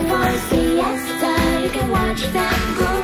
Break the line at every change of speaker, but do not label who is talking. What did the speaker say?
for a siesta. You can watch them grow.